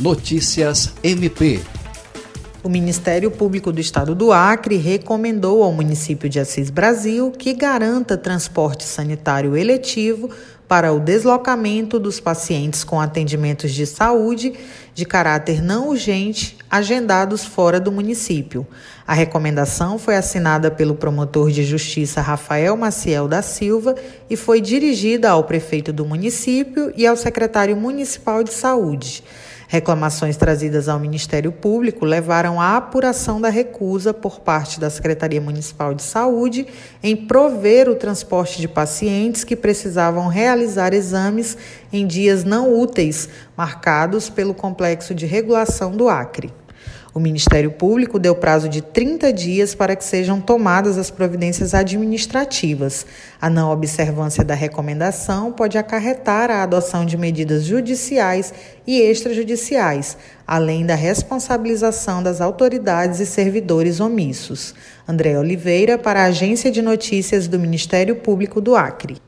Notícias MP. O Ministério Público do Estado do Acre recomendou ao município de Assis Brasil que garanta transporte sanitário eletivo para o deslocamento dos pacientes com atendimentos de saúde de caráter não urgente agendados fora do município. A recomendação foi assinada pelo promotor de justiça Rafael Maciel da Silva e foi dirigida ao prefeito do município e ao secretário municipal de saúde. Reclamações trazidas ao Ministério Público levaram à apuração da recusa por parte da Secretaria Municipal de Saúde em prover o transporte de pacientes que precisavam realizar exames em dias não úteis, marcados pelo Complexo de Regulação do Acre. O Ministério Público deu prazo de 30 dias para que sejam tomadas as providências administrativas. A não observância da recomendação pode acarretar a adoção de medidas judiciais e extrajudiciais, além da responsabilização das autoridades e servidores omissos. André Oliveira, para a Agência de Notícias do Ministério Público do Acre.